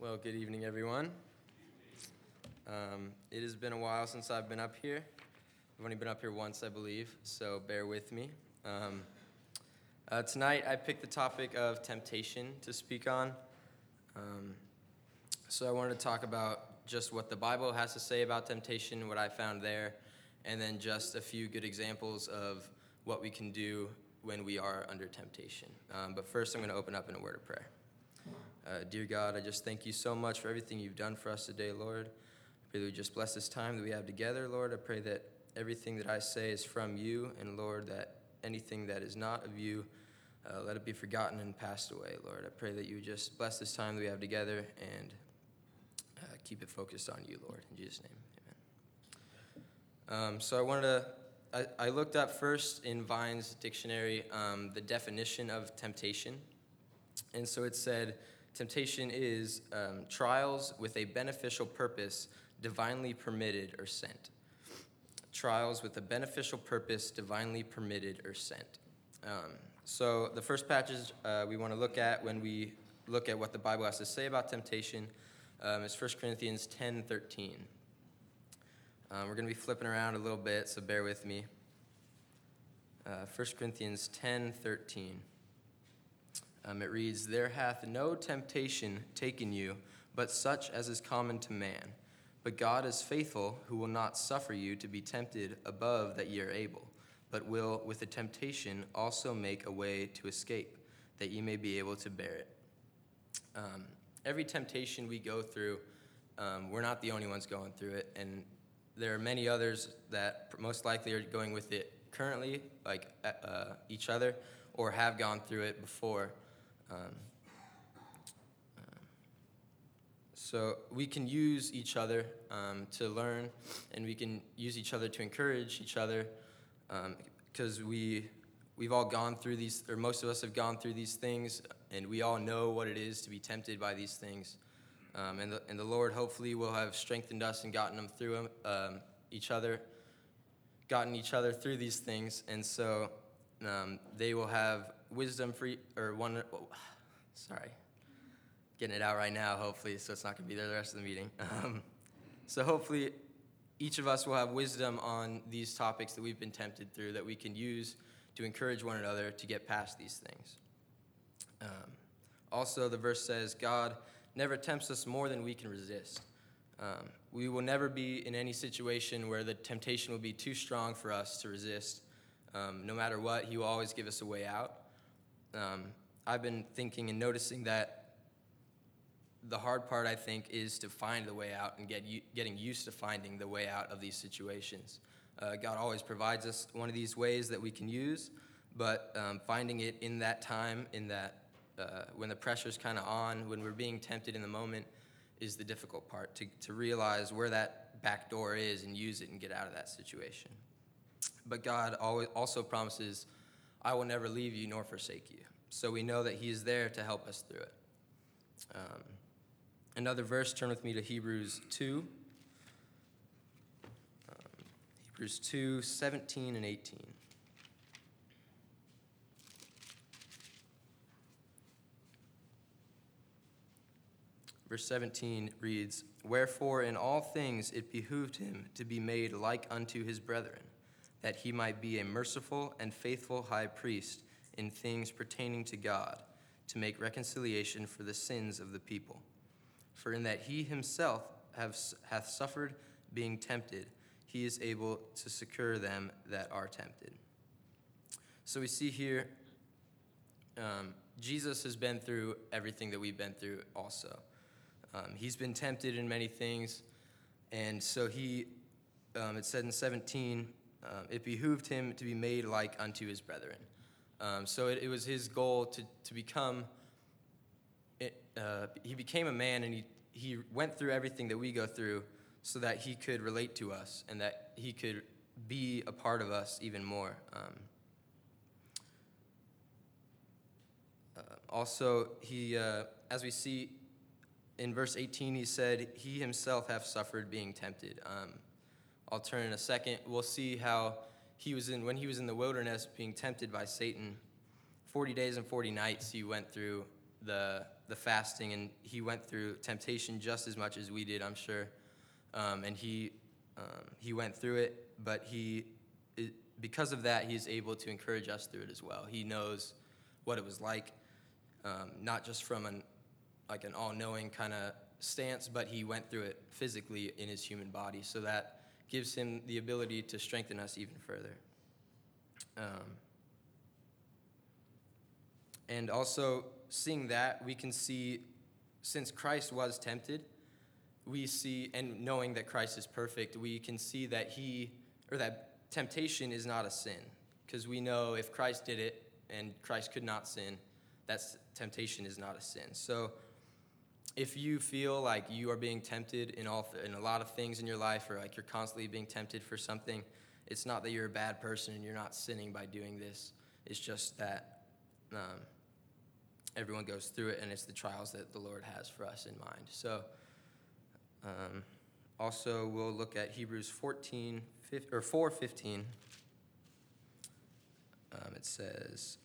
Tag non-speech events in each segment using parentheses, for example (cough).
Well, good evening, everyone. Um, it has been a while since I've been up here. I've only been up here once, I believe, so bear with me. Um, uh, tonight, I picked the topic of temptation to speak on. Um, so, I wanted to talk about just what the Bible has to say about temptation, what I found there, and then just a few good examples of what we can do when we are under temptation. Um, but first, I'm going to open up in a word of prayer. Uh, dear God, I just thank you so much for everything you've done for us today, Lord. I pray that we just bless this time that we have together, Lord. I pray that everything that I say is from you, and Lord, that anything that is not of you, uh, let it be forgotten and passed away, Lord. I pray that you just bless this time that we have together and uh, keep it focused on you, Lord. In Jesus' name, amen. Um, so I wanted to, I, I, looked up first in Vine's dictionary um, the definition of temptation. And so it said, Temptation is um, trials with a beneficial purpose, divinely permitted or sent. Trials with a beneficial purpose, divinely permitted or sent. Um, so, the first passage uh, we want to look at when we look at what the Bible has to say about temptation um, is 1 Corinthians 10 13. Um, we're going to be flipping around a little bit, so bear with me. Uh, 1 Corinthians 10 13. Um, it reads, There hath no temptation taken you, but such as is common to man. But God is faithful, who will not suffer you to be tempted above that ye are able, but will with the temptation also make a way to escape, that ye may be able to bear it. Um, every temptation we go through, um, we're not the only ones going through it, and there are many others that most likely are going with it currently, like uh, each other, or have gone through it before. Um, um, so we can use each other um, to learn, and we can use each other to encourage each other, because um, we we've all gone through these, or most of us have gone through these things, and we all know what it is to be tempted by these things. Um, and, the, and the Lord hopefully will have strengthened us and gotten them through um, each other, gotten each other through these things, and so um, they will have wisdom for or one. Oh, (sighs) sorry, getting it out right now. Hopefully, so it's not going to be there the rest of the meeting. (laughs) Um, so hopefully, each of us will have wisdom on these topics that we've been tempted through that we can use to encourage one another to get past these things. Um, also, the verse says, God never tempts us more than we can resist. Um, we will never be in any situation where the temptation will be too strong for us to resist. Um, no matter what, He will always give us a way out. Um, I've been thinking and noticing that the hard part, I think, is to find the way out and get getting used to finding the way out of these situations. Uh, God always provides us one of these ways that we can use, but um, finding it in that time, in that uh, when the pressure's kind of on, when we're being tempted in the moment, is the difficult part to, to realize where that back door is and use it and get out of that situation. But God always also promises I will never leave you nor forsake you. So we know that He is there to help us through it. Um, another verse, turn with me to Hebrews 2. Um, Hebrews 2 17 and 18. Verse 17 reads, Wherefore in all things it behooved him to be made like unto his brethren that he might be a merciful and faithful high priest in things pertaining to God, to make reconciliation for the sins of the people. For in that he himself have, hath suffered being tempted, he is able to secure them that are tempted. So we see here, um, Jesus has been through everything that we've been through also. Um, he's been tempted in many things, and so he, um, it said in 17, um, it behooved him to be made like unto his brethren. Um, so it, it, was his goal to, to become, it, uh, he became a man and he, he went through everything that we go through so that he could relate to us and that he could be a part of us even more. Um, uh, also, he, uh, as we see in verse 18, he said, He himself hath suffered being tempted. Um, I'll turn in a second. We'll see how he was in when he was in the wilderness being tempted by Satan. 40 days and 40 nights he went through the, the fasting, and he went through temptation just as much as we did, I'm sure. Um, and he, um, he went through it, but he, it, because of that, he's able to encourage us through it as well. He knows what it was like, um, not just from an, like an all-knowing kind of stance, but he went through it physically in his human body. So that gives him the ability to strengthen us even further. Um, and also, seeing that, we can see, since Christ was tempted, we see, and knowing that Christ is perfect, we can see that he, or that temptation is not a sin. Because we know if Christ did it and Christ could not sin, that temptation is not a sin. So, if you feel like you are being tempted in all in a lot of things in your life, or like you're constantly being tempted for something, it's not that you're a bad person and you're not sinning by doing this. It's just that um, everyone goes through it, and it's the trials that the Lord has for us in mind. So, um, also we'll look at Hebrews 14 15, or 4 15. Um, it says.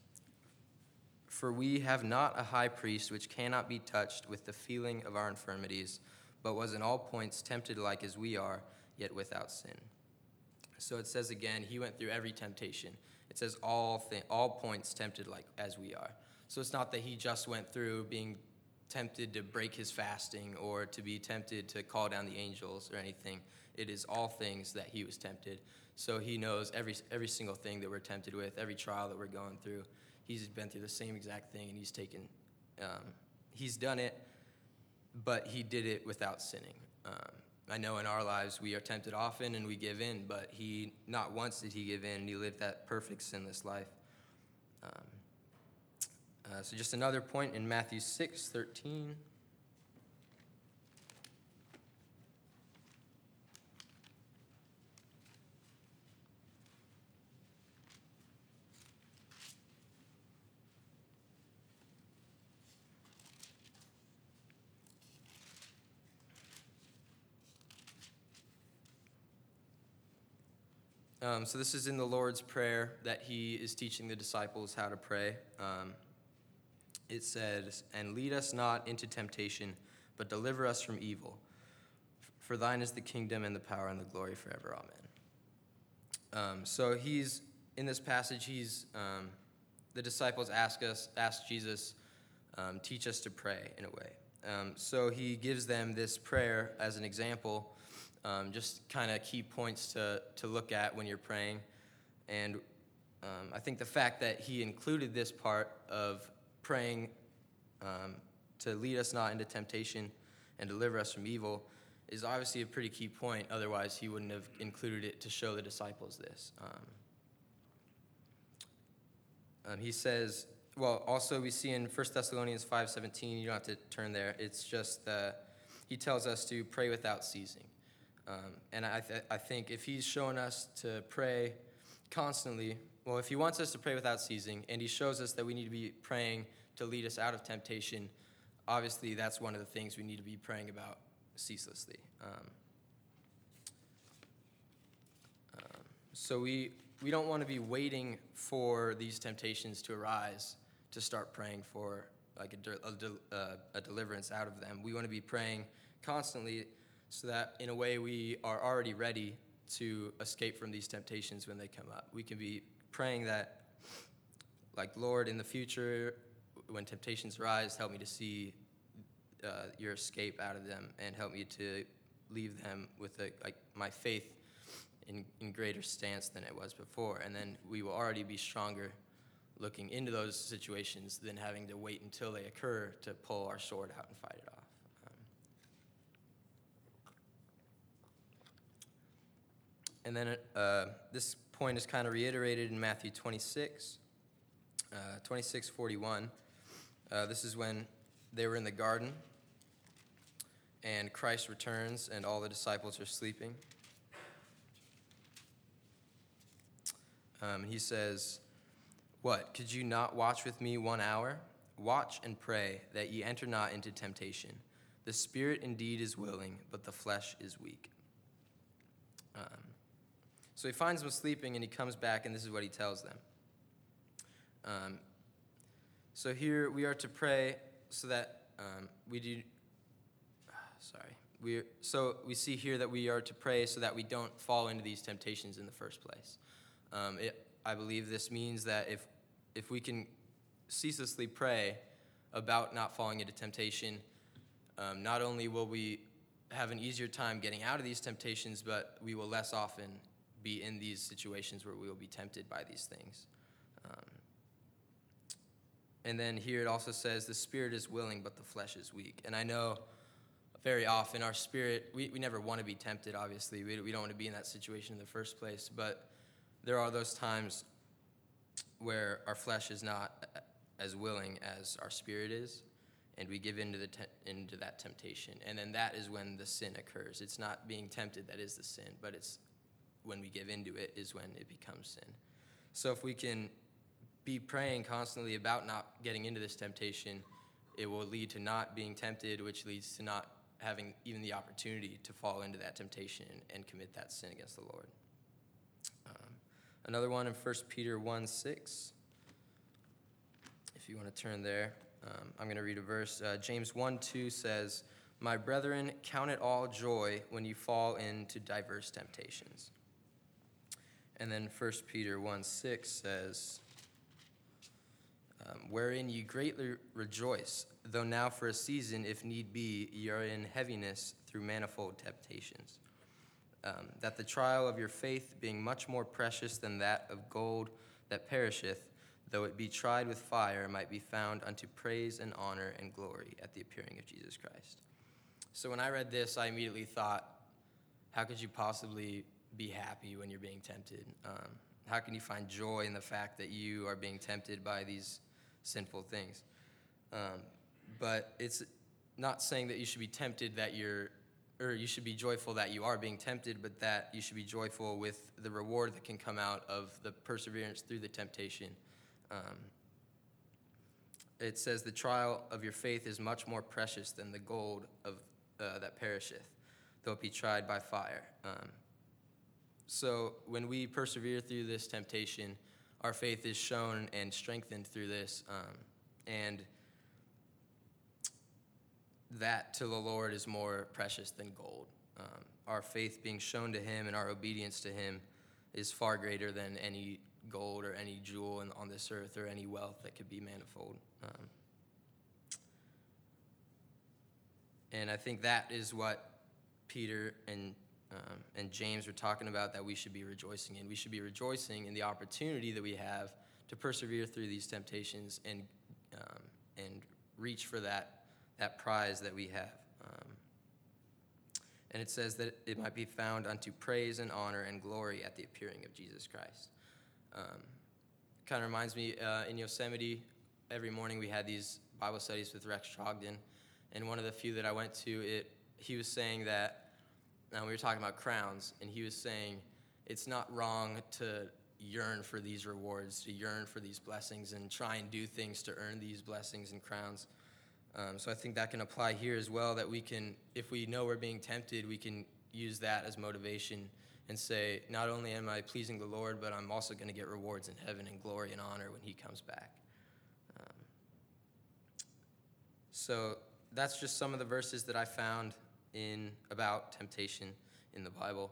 For we have not a high priest which cannot be touched with the feeling of our infirmities, but was in all points tempted like as we are, yet without sin. So it says again, he went through every temptation. It says all th- all points tempted like as we are. So it's not that he just went through being tempted to break his fasting or to be tempted to call down the angels or anything. It is all things that he was tempted. So he knows every every single thing that we're tempted with, every trial that we're going through he's been through the same exact thing and he's taken, um, he's done it, but he did it without sinning. Um, I know in our lives we are tempted often and we give in, but he, not once did he give in and he lived that perfect sinless life. Um, uh, so just another point in Matthew 6 13. Um, so, this is in the Lord's Prayer that he is teaching the disciples how to pray. Um, it says, And lead us not into temptation, but deliver us from evil. For thine is the kingdom and the power and the glory forever. Amen. Um, so, he's in this passage, he's um, the disciples ask us, ask Jesus, um, teach us to pray in a way. Um, so, he gives them this prayer as an example um, just kind of key points to, to look at when you're praying. And um, I think the fact that he included this part of praying um, to lead us not into temptation and deliver us from evil is obviously a pretty key point. Otherwise, he wouldn't have included it to show the disciples this. Um, um, he says, well, also we see in 1 Thessalonians 5.17, you don't have to turn there, it's just that he tells us to pray without ceasing. Um, and I, th- I think if he's showing us to pray constantly, well, if he wants us to pray without ceasing, and he shows us that we need to be praying to lead us out of temptation, obviously that's one of the things we need to be praying about ceaselessly. Um, um, so we, we don't want to be waiting for these temptations to arise to start praying for like a, de- a, de- uh, a deliverance out of them. We want to be praying constantly so that in a way we are already ready to escape from these temptations when they come up. We can be praying that, like, Lord, in the future, when temptations rise, help me to see uh, your escape out of them and help me to leave them with a, like my faith in, in greater stance than it was before. And then we will already be stronger looking into those situations than having to wait until they occur to pull our sword out and fight it off. And then uh, this point is kind of reiterated in Matthew 26, uh, 26, 41. Uh, this is when they were in the garden and Christ returns and all the disciples are sleeping. Um, he says, What? Could you not watch with me one hour? Watch and pray that ye enter not into temptation. The spirit indeed is willing, but the flesh is weak. So he finds them sleeping and he comes back, and this is what he tells them. Um, so here we are to pray so that um, we do. (sighs) Sorry, we so we see here that we are to pray so that we don't fall into these temptations in the first place. Um, it, I believe this means that if if we can ceaselessly pray about not falling into temptation, um, not only will we have an easier time getting out of these temptations, but we will less often be in these situations where we will be tempted by these things. Um, and then here it also says, the spirit is willing, but the flesh is weak. And I know very often our spirit, we, we never want to be tempted, obviously. We, we don't want to be in that situation in the first place. But there are those times where our flesh is not as willing as our spirit is and we give into, the te- into that temptation. And then that is when the sin occurs. It's not being tempted that is the sin, but it's when we give into it is when it becomes sin. So if we can be praying constantly about not getting into this temptation, it will lead to not being tempted, which leads to not having even the opportunity to fall into that temptation and commit that sin against the Lord. Um, another one in 1 Peter 1 6. If you want to turn there. Um, I'm going to read a verse. Uh, James 1 2 says, My brethren, count it all joy when you fall into diverse temptations. And then 1 Peter 1 6 says, um, Wherein ye greatly rejoice, though now for a season, if need be, ye are in heaviness through manifold temptations. Um, that the trial of your faith, being much more precious than that of gold that perisheth, though it be tried with fire, might be found unto praise and honor and glory at the appearing of Jesus Christ. So when I read this, I immediately thought, how could you possibly be happy when you're being tempted? Um, how can you find joy in the fact that you are being tempted by these sinful things? Um, but it's not saying that you should be tempted that you're, or you should be joyful that you are being tempted, but that you should be joyful with the reward that can come out of the perseverance through the temptation um, it says, The trial of your faith is much more precious than the gold of, uh, that perisheth, though it be tried by fire. Um, so when we persevere through this temptation, our faith is shown and strengthened through this. Um, and that to the Lord is more precious than gold. Um, our faith being shown to Him and our obedience to Him is far greater than any gold or any jewel in, on this earth or any wealth that could be manifold. Um, and I think that is what Peter and um, and James were talking about that we should be rejoicing in. We should be rejoicing in the opportunity that we have to persevere through these temptations and um, and reach for that that prize that we have. Um, and it says that it might be found unto praise and honor and glory at the appearing of Jesus Christ. Um, kind of reminds me uh, in Yosemite, every morning we had these Bible studies with Rex Trogdon, and one of the few that I went to, it he was saying that uh, we were talking about crowns, and he was saying it's not wrong to yearn for these rewards, to yearn for these blessings, and try and do things to earn these blessings and crowns. Um, so I think that can apply here as well. That we can, if we know we're being tempted, we can use that as motivation and say, not only am I pleasing the Lord, but I'm also going to get rewards in heaven and glory and honor when He comes back. Um, so that's just some of the verses that I found in about temptation in the Bible.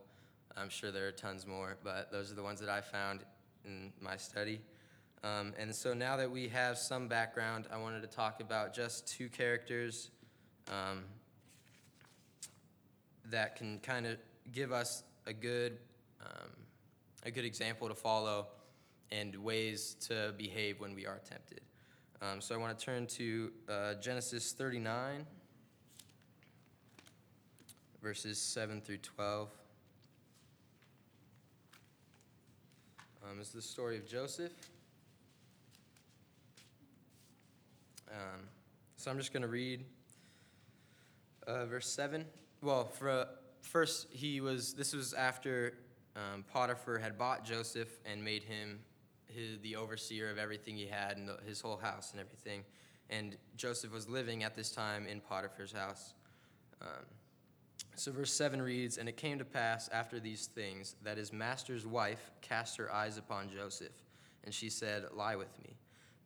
I'm sure there are tons more, but those are the ones that I found in my study. Um, and so now that we have some background, I wanted to talk about just two characters um, that can kind of give us a good, um, a good example to follow and ways to behave when we are tempted. Um, so I want to turn to uh, Genesis 39, verses 7 through 12. Um, is the story of Joseph. Um, so I'm just going to read uh, verse 7. Well, for first, he was, this was after um, Potiphar had bought Joseph and made him his, the overseer of everything he had and the, his whole house and everything. And Joseph was living at this time in Potiphar's house. Um, so, verse 7 reads And it came to pass after these things that his master's wife cast her eyes upon Joseph, and she said, Lie with me.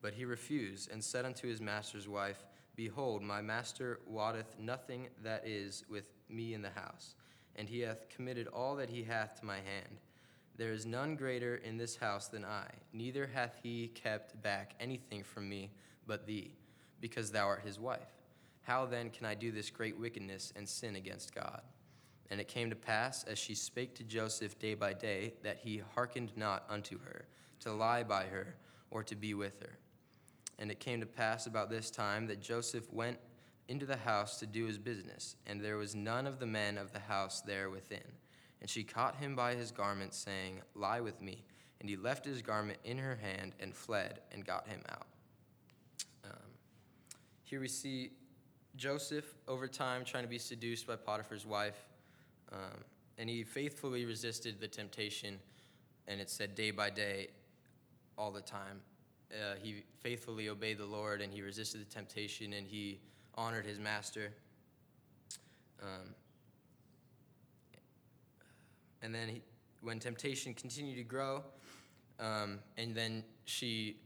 But he refused, and said unto his master's wife, Behold, my master wotteth nothing that is with me in the house, and he hath committed all that he hath to my hand. There is none greater in this house than I, neither hath he kept back anything from me but thee, because thou art his wife. How then can I do this great wickedness and sin against God? And it came to pass, as she spake to Joseph day by day, that he hearkened not unto her, to lie by her, or to be with her. And it came to pass about this time that Joseph went into the house to do his business, and there was none of the men of the house there within. And she caught him by his garment, saying, Lie with me. And he left his garment in her hand and fled and got him out. Um, here we see Joseph over time trying to be seduced by Potiphar's wife, um, and he faithfully resisted the temptation, and it said day by day, all the time uh, he faithfully obeyed the Lord and he resisted the temptation and he honored his master. Um, and then he, when temptation continued to grow, um, and then she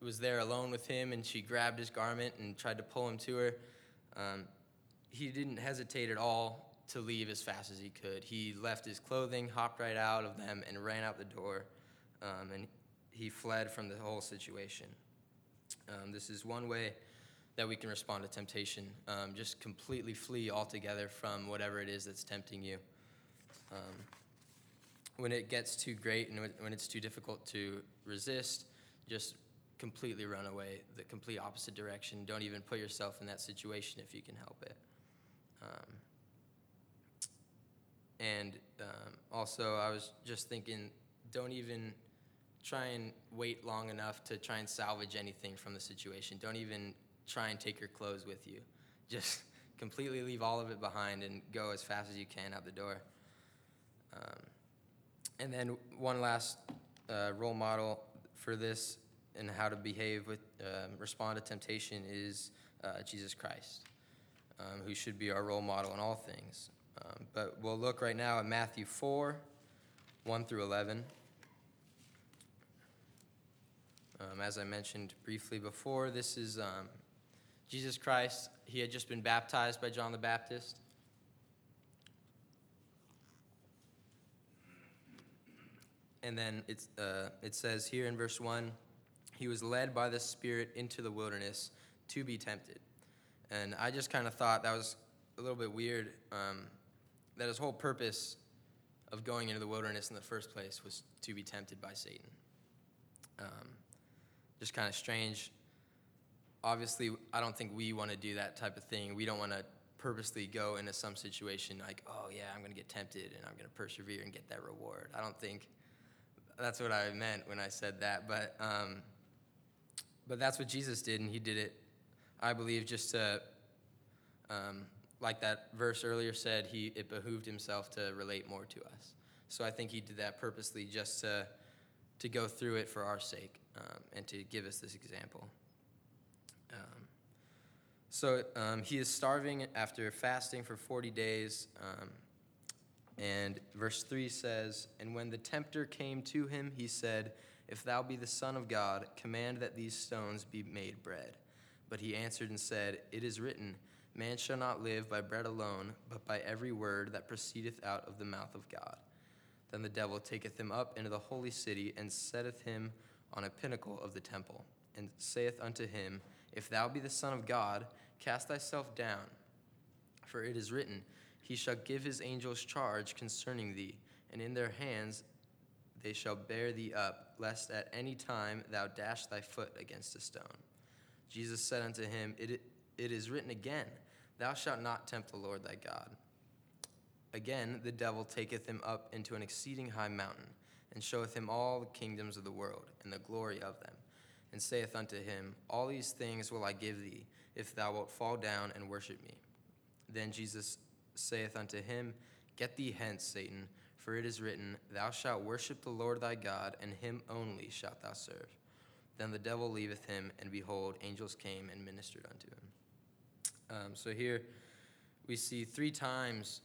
was there alone with him and she grabbed his garment and tried to pull him to her, um, he didn't hesitate at all to leave as fast as he could. He left his clothing, hopped right out of them, and ran out the door. Um, and he fled from the whole situation. Um, this is one way that we can respond to temptation. Um, just completely flee altogether from whatever it is that's tempting you. Um, when it gets too great and when it's too difficult to resist, just completely run away the complete opposite direction. Don't even put yourself in that situation if you can help it. Um, and um, also, I was just thinking, don't even try and wait long enough to try and salvage anything from the situation. Don't even try and take your clothes with you. (laughs) Just completely leave all of it behind and go as fast as you can out the door. Um, and then one last uh, role model for this and how to behave with uh, respond to temptation is uh, Jesus Christ, um, who should be our role model in all things. Um, but we'll look right now at Matthew 4, 1 through 11. Um, as I mentioned briefly before, this is um, Jesus Christ. He had just been baptized by John the Baptist. And then it's, uh, it says here in verse 1 he was led by the Spirit into the wilderness to be tempted. And I just kind of thought that was a little bit weird um, that his whole purpose of going into the wilderness in the first place was to be tempted by Satan. Um, just kind of strange. Obviously, I don't think we want to do that type of thing. We don't want to purposely go into some situation like, oh, yeah, I'm going to get tempted and I'm going to persevere and get that reward. I don't think that's what I meant when I said that. But, um, but that's what Jesus did, and he did it, I believe, just to, um, like that verse earlier said, he, it behooved himself to relate more to us. So I think he did that purposely just to, to go through it for our sake um, and to give us this example. Um, so um, he is starving after fasting for 40 days. Um, and verse 3 says, And when the tempter came to him, he said, If thou be the Son of God, command that these stones be made bread. But he answered and said, It is written, Man shall not live by bread alone, but by every word that proceedeth out of the mouth of God. Then the devil taketh him up into the holy city and setteth him on a pinnacle of the temple, and saith unto him, If thou be the Son of God, cast thyself down. For it is written, He shall give his angels charge concerning thee, and in their hands they shall bear thee up, lest at any time thou dash thy foot against a stone. Jesus said unto him, It, it is written again, Thou shalt not tempt the Lord thy God. Again, the devil taketh him up into an exceeding high mountain and showeth him all the kingdoms of the world, and the glory of them, and saith unto him, All these things will I give thee, if thou wilt fall down and worship me. Then Jesus saith unto him, Get thee hence, Satan, for it is written, Thou shalt worship the Lord thy God, and him only shalt thou serve. Then the devil leaveth him, and behold, angels came and ministered unto him. Um, so here we see three times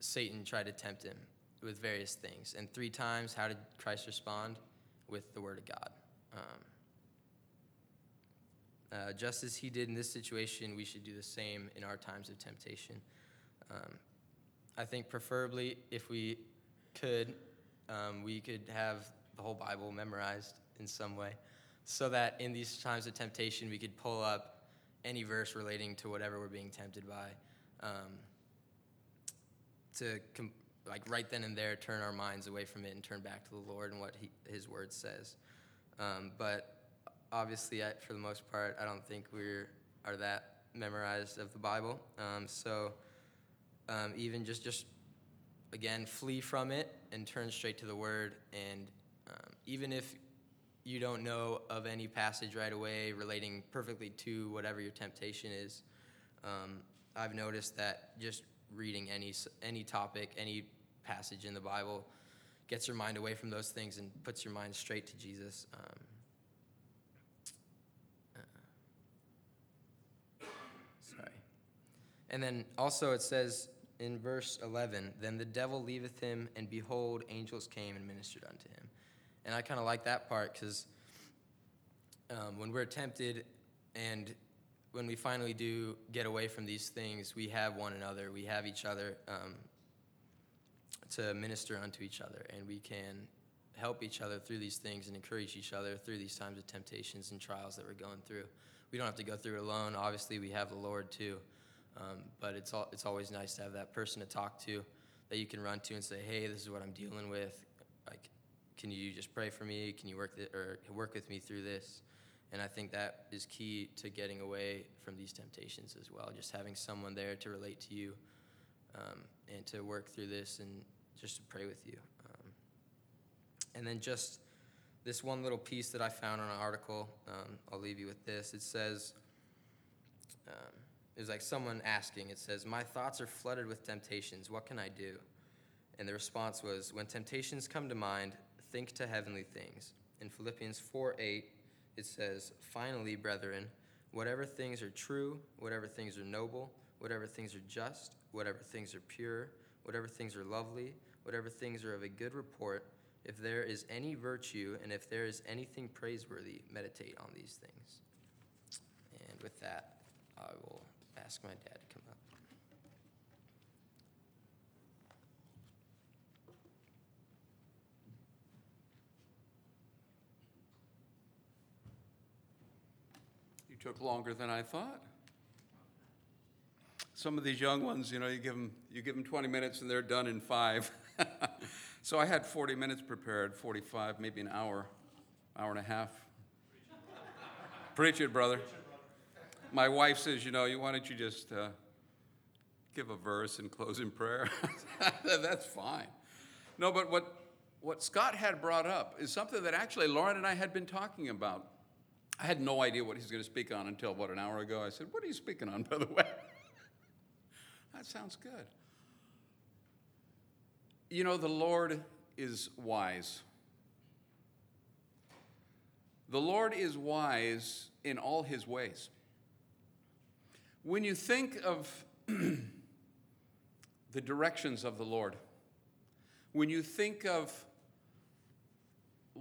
Satan tried to tempt him with various things. And three times, how did Christ respond? With the Word of God. Um, Uh, just as he did in this situation, we should do the same in our times of temptation. Um, I think preferably, if we could, um, we could have the whole Bible memorized in some way, so that in these times of temptation, we could pull up any verse relating to whatever we're being tempted by, um, to com- like right then and there turn our minds away from it and turn back to the Lord and what he, His Word says. Um, but obviously, I, for the most part, I don't think we are that memorized of the Bible. Um, so um, even just just again flee from it and turn straight to the Word. And um, even if you don't know of any passage right away relating perfectly to whatever your temptation is, um, I've noticed that just reading any any topic, any passage in the Bible gets your mind away from those things and puts your mind straight to Jesus. Um, uh, sorry. And then also it says in verse 11, then the devil leaveth him, and behold, angels came and ministered unto him. And I kind of like that part because um, when we're tempted and when we finally do get away from these things, we have one another, we have each other um, to minister unto each other, and we can help each other through these things and encourage each other through these times of temptations and trials that we're going through. We don't have to go through it alone. Obviously, we have the Lord too, um, but it's all, it's always nice to have that person to talk to that you can run to and say, "Hey, this is what I'm dealing with. Like, can you just pray for me? Can you work th- or work with me through this?" And I think that is key to getting away from these temptations as well. Just having someone there to relate to you um, and to work through this and just to pray with you. Um, and then just this one little piece that I found on an article, um, I'll leave you with this. It says, um, it was like someone asking, it says, My thoughts are flooded with temptations. What can I do? And the response was, When temptations come to mind, think to heavenly things. In Philippians 4 8, it says, Finally, brethren, whatever things are true, whatever things are noble, whatever things are just, whatever things are pure, whatever things are lovely, whatever things are of a good report, if there is any virtue and if there is anything praiseworthy, meditate on these things. And with that, I will ask my dad to come up. You took longer than I thought. Some of these young ones, you know, you give them, you give them 20 minutes and they're done in five. (laughs) so I had 40 minutes prepared, 45, maybe an hour, hour and a half. Preach it, brother. My wife says, you know, why don't you just uh, give a verse and close in prayer? (laughs) That's fine. No, but what, what Scott had brought up is something that actually Lauren and I had been talking about. I had no idea what he's going to speak on until, what, an hour ago? I said, What are you speaking on, (laughs) by the way? that sounds good. You know, the Lord is wise. The Lord is wise in all his ways. When you think of (clears throat) the directions of the Lord, when you think of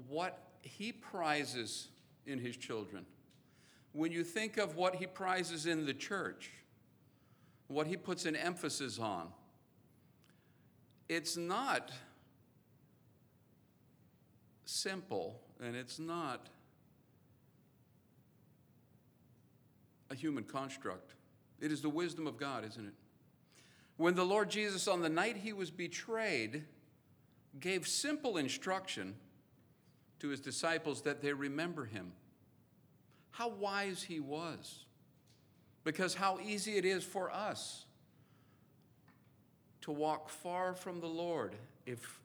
what he prizes in his children, when you think of what he prizes in the church, what he puts an emphasis on, it's not simple and it's not a human construct. It is the wisdom of God, isn't it? When the Lord Jesus, on the night he was betrayed, gave simple instruction to his disciples that they remember him. How wise he was. Because how easy it is for us to walk far from the Lord if,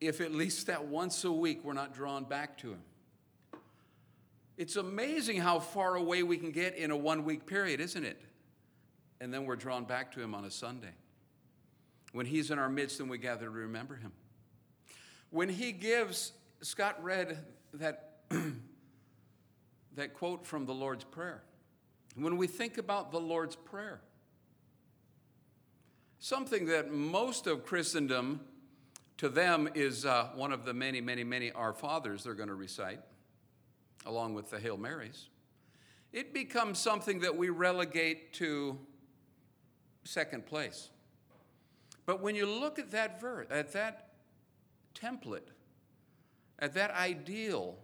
if at least that once a week we're not drawn back to him. It's amazing how far away we can get in a one week period, isn't it? And then we're drawn back to him on a Sunday. When he's in our midst and we gather to remember him. When he gives, Scott read that, (clears throat) that quote from the Lord's Prayer. When we think about the Lord's Prayer, something that most of Christendom, to them, is uh, one of the many, many, many Our Fathers they're going to recite along with the Hail Marys. it becomes something that we relegate to second place. But when you look at that verse, at that template, at that ideal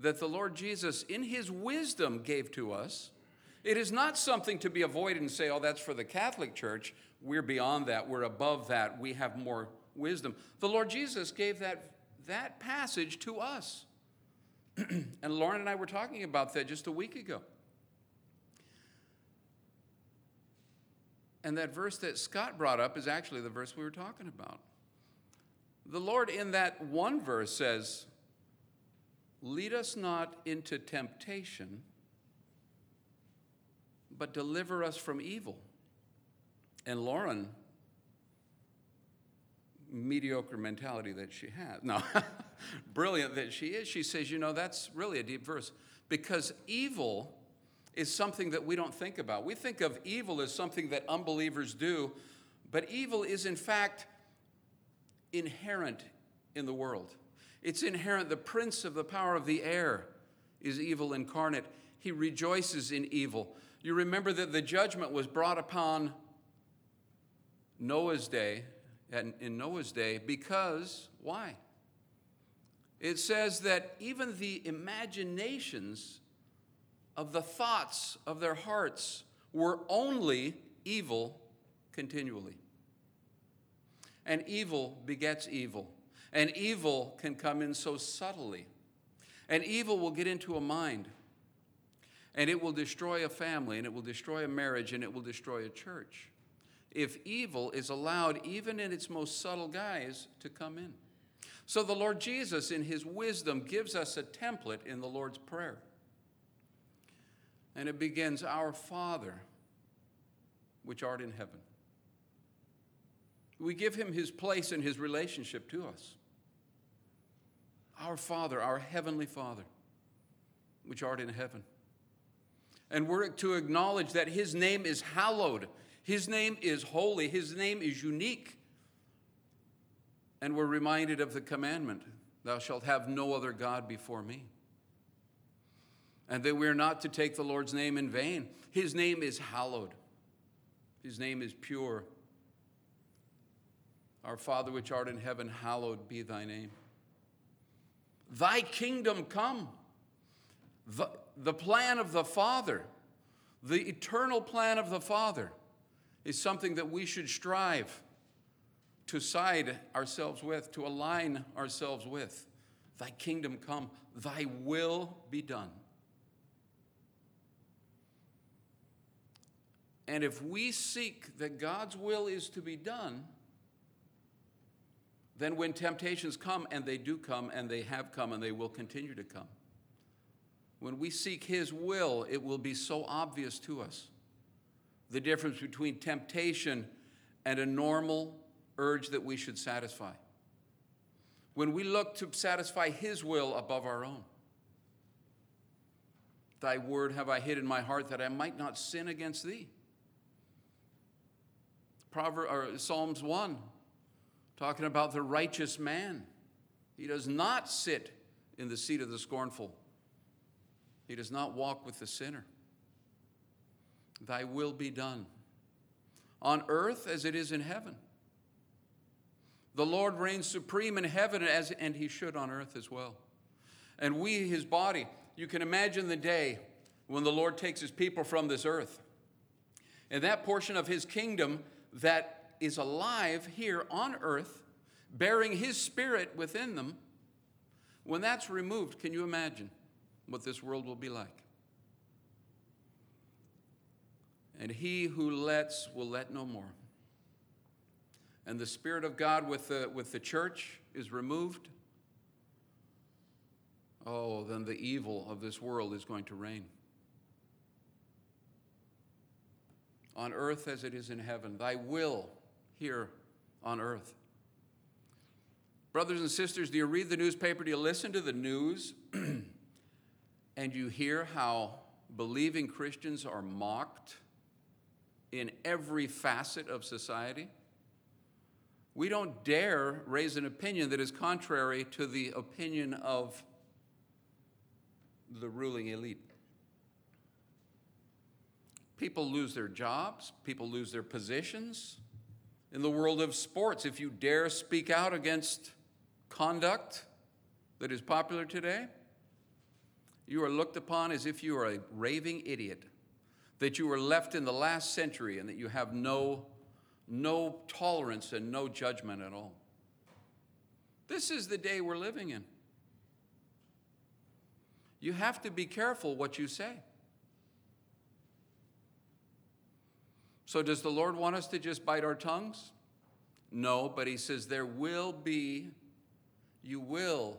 that the Lord Jesus, in his wisdom, gave to us, it is not something to be avoided and say, oh, that's for the Catholic Church. We're beyond that. We're above that. We have more wisdom. The Lord Jesus gave that, that passage to us. (clears throat) and Lauren and I were talking about that just a week ago. And that verse that Scott brought up is actually the verse we were talking about. The Lord, in that one verse, says, Lead us not into temptation, but deliver us from evil. And Lauren, mediocre mentality that she has, no, (laughs) brilliant that she is, she says, You know, that's really a deep verse because evil is something that we don't think about. We think of evil as something that unbelievers do, but evil is, in fact, inherent in the world. It's inherent. The prince of the power of the air is evil incarnate. He rejoices in evil. You remember that the judgment was brought upon Noah's day, and in Noah's day, because, why? It says that even the imaginations of the thoughts of their hearts were only evil continually. And evil begets evil. And evil can come in so subtly. And evil will get into a mind. And it will destroy a family, and it will destroy a marriage, and it will destroy a church. If evil is allowed, even in its most subtle guise, to come in. So the Lord Jesus, in his wisdom, gives us a template in the Lord's Prayer. And it begins, Our Father, which art in heaven. We give him his place and his relationship to us. Our Father, our Heavenly Father, which art in heaven. And we're to acknowledge that his name is hallowed, his name is holy, his name is unique. And we're reminded of the commandment Thou shalt have no other God before me and that we're not to take the Lord's name in vain. His name is hallowed, His name is pure. Our Father which art in heaven, hallowed be thy name. Thy kingdom come. The, the plan of the Father, the eternal plan of the Father, is something that we should strive to side ourselves with, to align ourselves with. Thy kingdom come, thy will be done And if we seek that God's will is to be done, then when temptations come, and they do come, and they have come, and they will continue to come, when we seek His will, it will be so obvious to us the difference between temptation and a normal urge that we should satisfy. When we look to satisfy His will above our own. Thy word have I hid in my heart that I might not sin against thee. Proverbs, or Psalms 1, talking about the righteous man. He does not sit in the seat of the scornful, he does not walk with the sinner. Thy will be done on earth as it is in heaven. The Lord reigns supreme in heaven as, and he should on earth as well. And we, his body, you can imagine the day when the Lord takes his people from this earth. And that portion of his kingdom that is alive here on earth, bearing his spirit within them, when that's removed, can you imagine what this world will be like? And he who lets will let no more. And the Spirit of God with the, with the church is removed. Oh, then the evil of this world is going to reign. On earth as it is in heaven, thy will here on earth. Brothers and sisters, do you read the newspaper? Do you listen to the news? (clears throat) and you hear how believing Christians are mocked in every facet of society? We don't dare raise an opinion that is contrary to the opinion of the ruling elite. People lose their jobs, people lose their positions. In the world of sports, if you dare speak out against conduct that is popular today, you are looked upon as if you are a raving idiot, that you were left in the last century and that you have no, no tolerance and no judgment at all. This is the day we're living in. You have to be careful what you say. So, does the Lord want us to just bite our tongues? No, but He says there will be, you will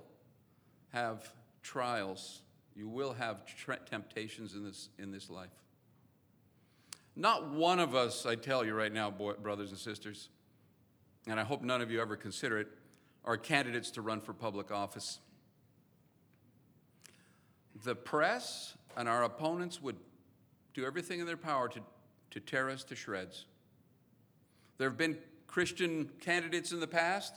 have trials, you will have temptations in this, in this life. Not one of us, I tell you right now, boy, brothers and sisters, and I hope none of you ever consider it, are candidates to run for public office. The press and our opponents would do everything in their power to, to tear us to shreds. There have been Christian candidates in the past,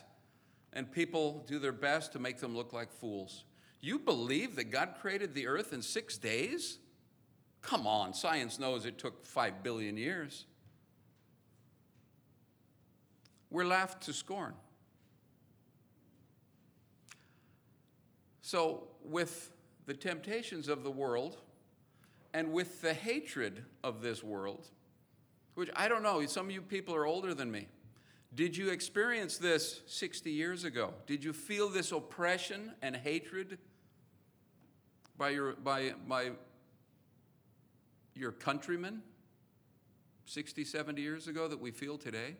and people do their best to make them look like fools. You believe that God created the earth in six days? Come on, science knows it took five billion years. We're laughed to scorn. So, with the temptations of the world and with the hatred of this world, which I don't know, some of you people are older than me. Did you experience this 60 years ago? Did you feel this oppression and hatred by your, by, by your countrymen 60, 70 years ago that we feel today?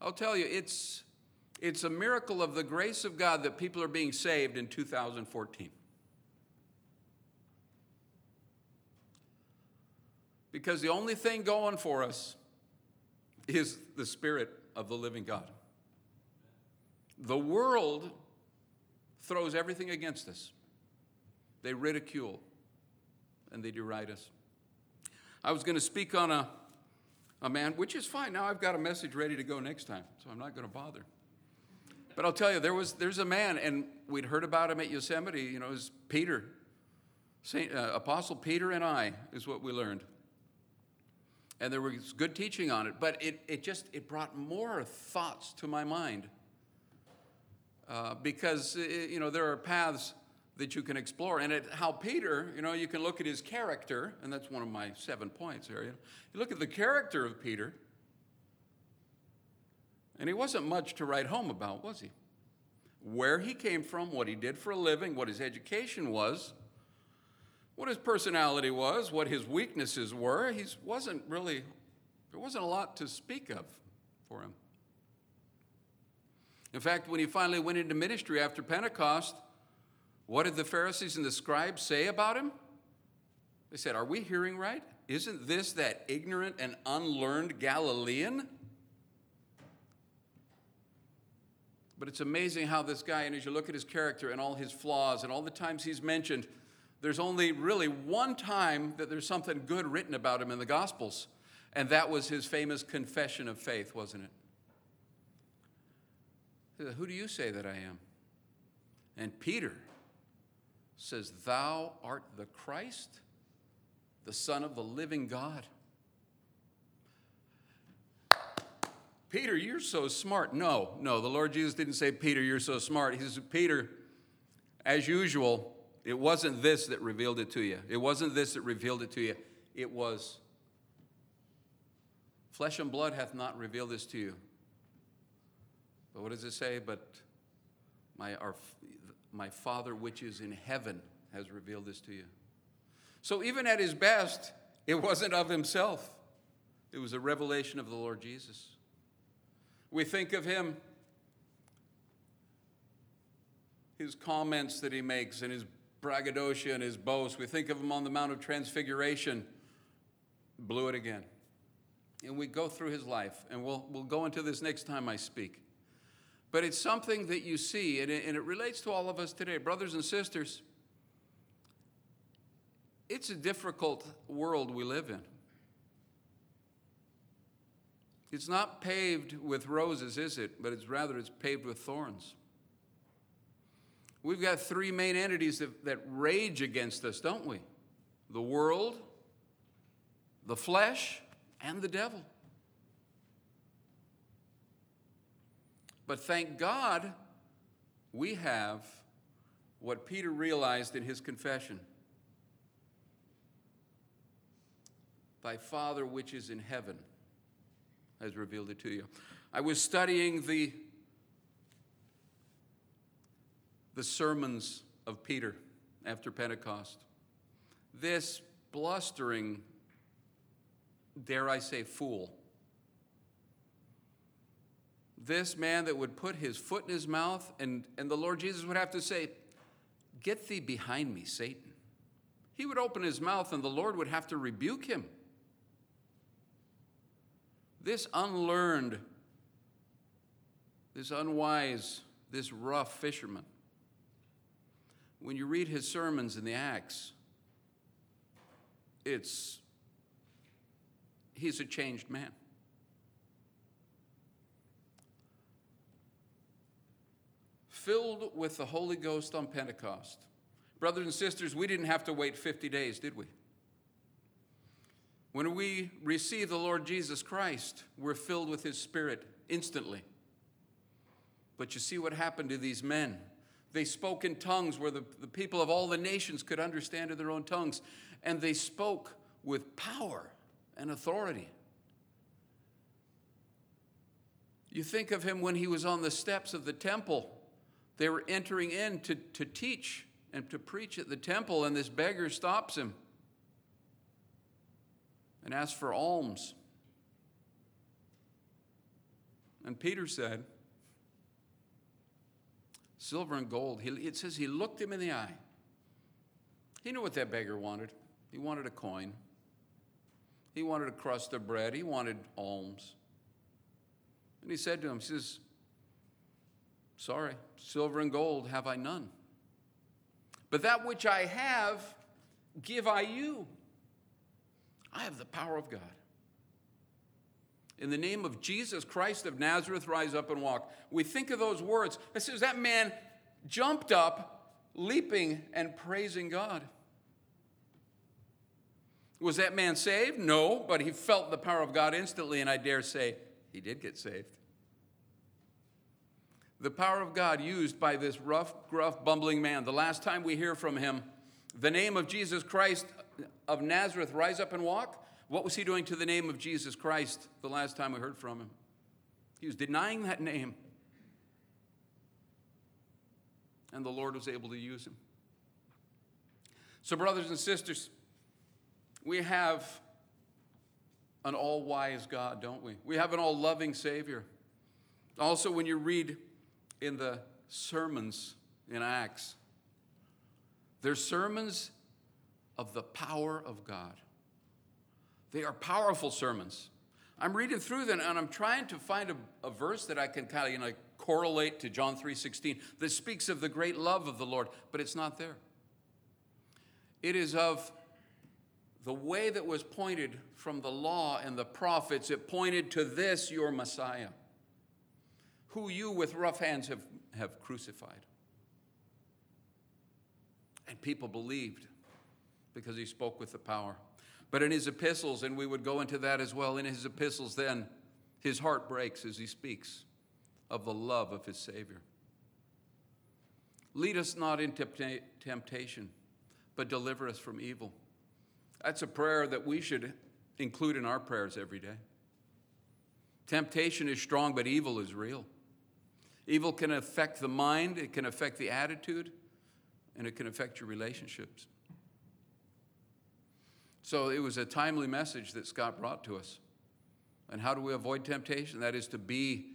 I'll tell you, it's it's a miracle of the grace of God that people are being saved in 2014. Because the only thing going for us is the Spirit of the living God. The world throws everything against us, they ridicule and they deride us. I was going to speak on a, a man, which is fine. Now I've got a message ready to go next time, so I'm not going to bother. But I'll tell you, there was there's a man, and we'd heard about him at Yosemite. You know, it was Peter, Saint uh, Apostle Peter, and I is what we learned. And there was good teaching on it, but it it just it brought more thoughts to my mind. Uh, because it, uh, you know there are paths that you can explore, and it, how Peter, you know, you can look at his character, and that's one of my seven points here. You look at the character of Peter and he wasn't much to write home about, was he? Where he came from, what he did for a living, what his education was, what his personality was, what his weaknesses were. He wasn't really, there wasn't a lot to speak of for him. In fact, when he finally went into ministry after Pentecost, what did the Pharisees and the scribes say about him? They said, Are we hearing right? Isn't this that ignorant and unlearned Galilean? But it's amazing how this guy, and as you look at his character and all his flaws and all the times he's mentioned, there's only really one time that there's something good written about him in the Gospels, and that was his famous confession of faith, wasn't it? Who do you say that I am? And Peter says, Thou art the Christ, the Son of the living God. Peter, you're so smart. No, no, the Lord Jesus didn't say, Peter, you're so smart. He said, Peter, as usual, it wasn't this that revealed it to you. It wasn't this that revealed it to you. It was flesh and blood hath not revealed this to you. But what does it say? But my, our, my Father which is in heaven has revealed this to you. So even at his best, it wasn't of himself, it was a revelation of the Lord Jesus. We think of him, his comments that he makes, and his braggadocio and his boast. We think of him on the Mount of Transfiguration, blew it again. And we go through his life, and we'll, we'll go into this next time I speak. But it's something that you see, and it, and it relates to all of us today. Brothers and sisters, it's a difficult world we live in. It's not paved with roses, is it? But it's rather it's paved with thorns. We've got three main entities that, that rage against us, don't we? the world, the flesh, and the devil. But thank God we have what Peter realized in his confession Thy Father which is in heaven has revealed it to you. I was studying the, the sermons of Peter after Pentecost. This blustering, dare I say, fool. This man that would put his foot in his mouth, and, and the Lord Jesus would have to say, Get thee behind me, Satan. He would open his mouth, and the Lord would have to rebuke him. This unlearned, this unwise, this rough fisherman, when you read his sermons in the Acts, it's he's a changed man. Filled with the Holy Ghost on Pentecost. Brothers and sisters, we didn't have to wait 50 days, did we? When we receive the Lord Jesus Christ, we're filled with His Spirit instantly. But you see what happened to these men. They spoke in tongues where the, the people of all the nations could understand in their own tongues, and they spoke with power and authority. You think of him when he was on the steps of the temple. They were entering in to, to teach and to preach at the temple, and this beggar stops him and asks for alms. And Peter said, Silver and gold. He, it says he looked him in the eye. He knew what that beggar wanted. He wanted a coin, he wanted a crust of bread, he wanted alms. And he said to him, He says, Sorry, silver and gold have I none. But that which I have, give I you. I have the power of God. In the name of Jesus Christ of Nazareth, rise up and walk. We think of those words. It says that man jumped up, leaping and praising God. Was that man saved? No, but he felt the power of God instantly, and I dare say he did get saved. The power of God used by this rough, gruff, bumbling man. The last time we hear from him, the name of Jesus Christ of Nazareth, rise up and walk. What was he doing to the name of Jesus Christ the last time we heard from him? He was denying that name. And the Lord was able to use him. So, brothers and sisters, we have an all wise God, don't we? We have an all loving Savior. Also, when you read in the sermons in Acts, they're sermons of the power of God. They are powerful sermons. I'm reading through them and I'm trying to find a, a verse that I can kind of you know, correlate to John 3:16 that speaks of the great love of the Lord, but it's not there. It is of the way that was pointed from the law and the prophets. It pointed to this, your Messiah, who you with rough hands have, have crucified. And people believed because he spoke with the power. But in his epistles, and we would go into that as well, in his epistles, then his heart breaks as he speaks of the love of his Savior. Lead us not into temptation, but deliver us from evil. That's a prayer that we should include in our prayers every day. Temptation is strong, but evil is real. Evil can affect the mind, it can affect the attitude, and it can affect your relationships. So it was a timely message that Scott brought to us. And how do we avoid temptation? That is to be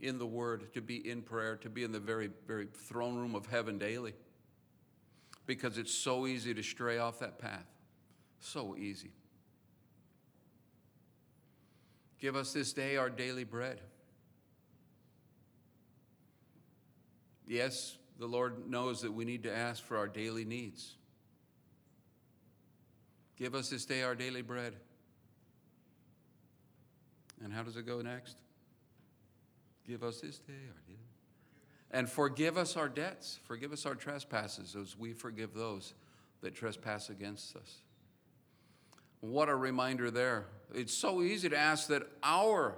in the Word, to be in prayer, to be in the very, very throne room of heaven daily. Because it's so easy to stray off that path. So easy. Give us this day our daily bread. Yes, the Lord knows that we need to ask for our daily needs. Give us this day our daily bread. And how does it go next? Give us this day our daily bread. and forgive us our debts. Forgive us our trespasses as we forgive those that trespass against us. What a reminder there. It's so easy to ask that our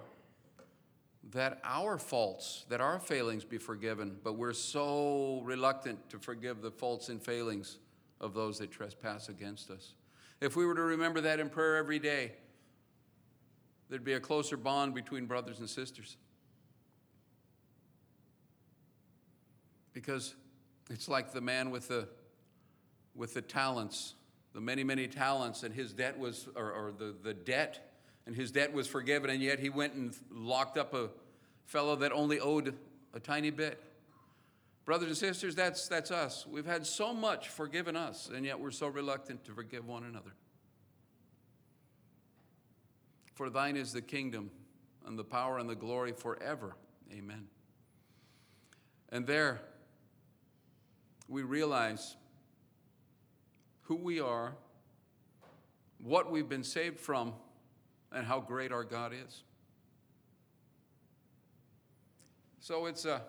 that our faults, that our failings be forgiven, but we're so reluctant to forgive the faults and failings of those that trespass against us. If we were to remember that in prayer every day, there'd be a closer bond between brothers and sisters. Because it's like the man with the with the talents, the many, many talents, and his debt was, or, or the, the debt, and his debt was forgiven, and yet he went and locked up a fellow that only owed a tiny bit. Brothers and sisters, that's, that's us. We've had so much forgiven us, and yet we're so reluctant to forgive one another. For thine is the kingdom, and the power, and the glory forever. Amen. And there, we realize who we are, what we've been saved from, and how great our God is. So it's a,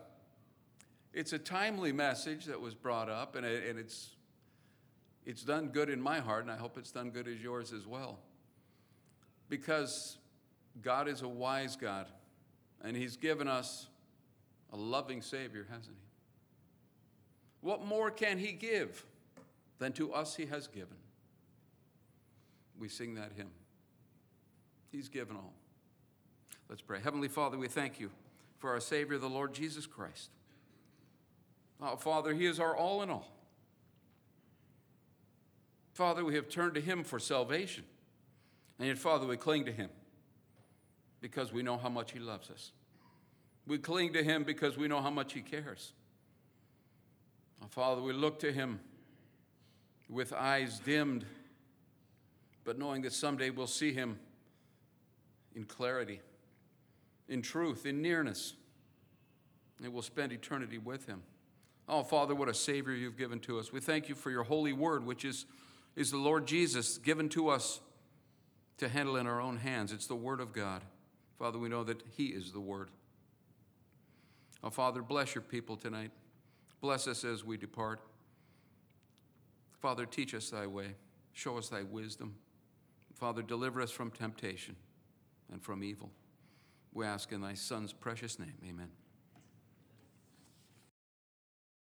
it's a timely message that was brought up, and, it, and it's, it's done good in my heart, and I hope it's done good as yours as well. Because God is a wise God, and He's given us a loving Savior, hasn't He? What more can He give? than to us he has given. We sing that hymn. He's given all. Let's pray. Heavenly Father, we thank you for our Savior, the Lord Jesus Christ. Oh, Father, He is our all in all. Father, we have turned to Him for salvation. And yet, Father, we cling to Him because we know how much He loves us. We cling to Him because we know how much He cares. Oh, Father, we look to Him with eyes dimmed, but knowing that someday we'll see him in clarity, in truth, in nearness, and we'll spend eternity with him. Oh, Father, what a Savior you've given to us. We thank you for your holy word, which is, is the Lord Jesus given to us to handle in our own hands. It's the Word of God. Father, we know that He is the Word. Oh, Father, bless your people tonight. Bless us as we depart. Father, teach us thy way, show us thy wisdom. Father, deliver us from temptation and from evil. We ask in thy Son's precious name. Amen.